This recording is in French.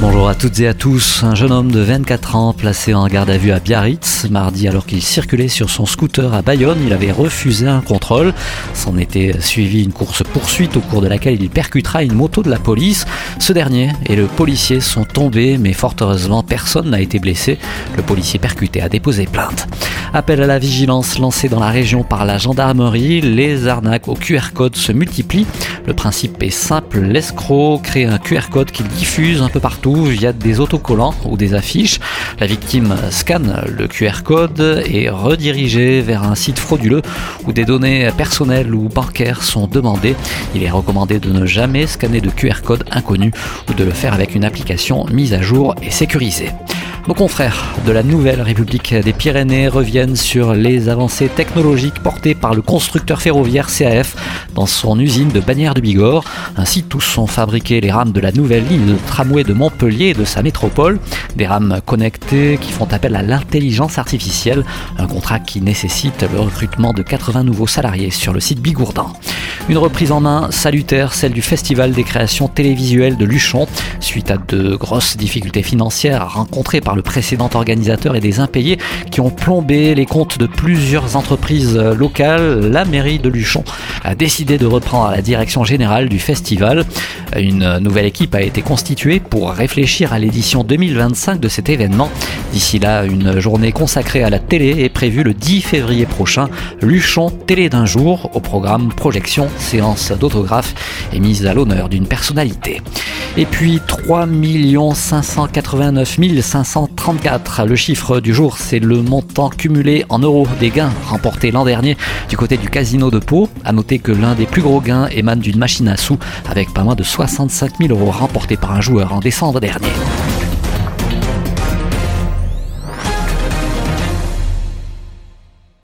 Bonjour à toutes et à tous. Un jeune homme de 24 ans placé en garde à vue à Biarritz. Mardi, alors qu'il circulait sur son scooter à Bayonne, il avait refusé un contrôle. S'en était suivi une course-poursuite au cours de laquelle il percutera une moto de la police. Ce dernier et le policier sont tombés, mais fort heureusement, personne n'a été blessé. Le policier percuté a déposé plainte. Appel à la vigilance lancé dans la région par la gendarmerie. Les arnaques au QR code se multiplient. Le principe est simple. L'escroc crée un QR code qu'il diffuse un peu partout via des autocollants ou des affiches. La victime scanne le QR code et redirigée vers un site frauduleux où des données personnelles ou bancaires sont demandées. Il est recommandé de ne jamais scanner de QR code inconnu ou de le faire avec une application mise à jour et sécurisée. Nos confrères de la nouvelle République des Pyrénées reviennent sur les avancées technologiques portées par le constructeur ferroviaire CAF dans son usine de Bagnères de Bigorre. Ainsi, tous sont fabriqués les rames de la nouvelle ligne de tramway de Montpellier et de sa métropole. Des rames connectées qui font appel à l'intelligence artificielle. Un contrat qui nécessite le recrutement de 80 nouveaux salariés sur le site Bigourdan. Une reprise en main salutaire, celle du Festival des créations télévisuelles de Luchon, suite à de grosses difficultés financières rencontrées par le précédent organisateur et des impayés qui ont plombé les comptes de plusieurs entreprises locales, la mairie de Luchon a décidé de reprendre la direction générale du festival. Une nouvelle équipe a été constituée pour réfléchir à l'édition 2025 de cet événement. D'ici là, une journée consacrée à la télé est prévue le 10 février prochain. Luchon Télé d'un jour au programme projection, séance d'autographe et mise à l'honneur d'une personnalité. Et puis 3 589 534. Le chiffre du jour, c'est le montant cumulé en euros des gains remportés l'an dernier du côté du casino de Pau. A noter que l'un des plus gros gains émane d'une machine à sous avec pas moins de 65 000 euros remportés par un joueur en décembre dernier.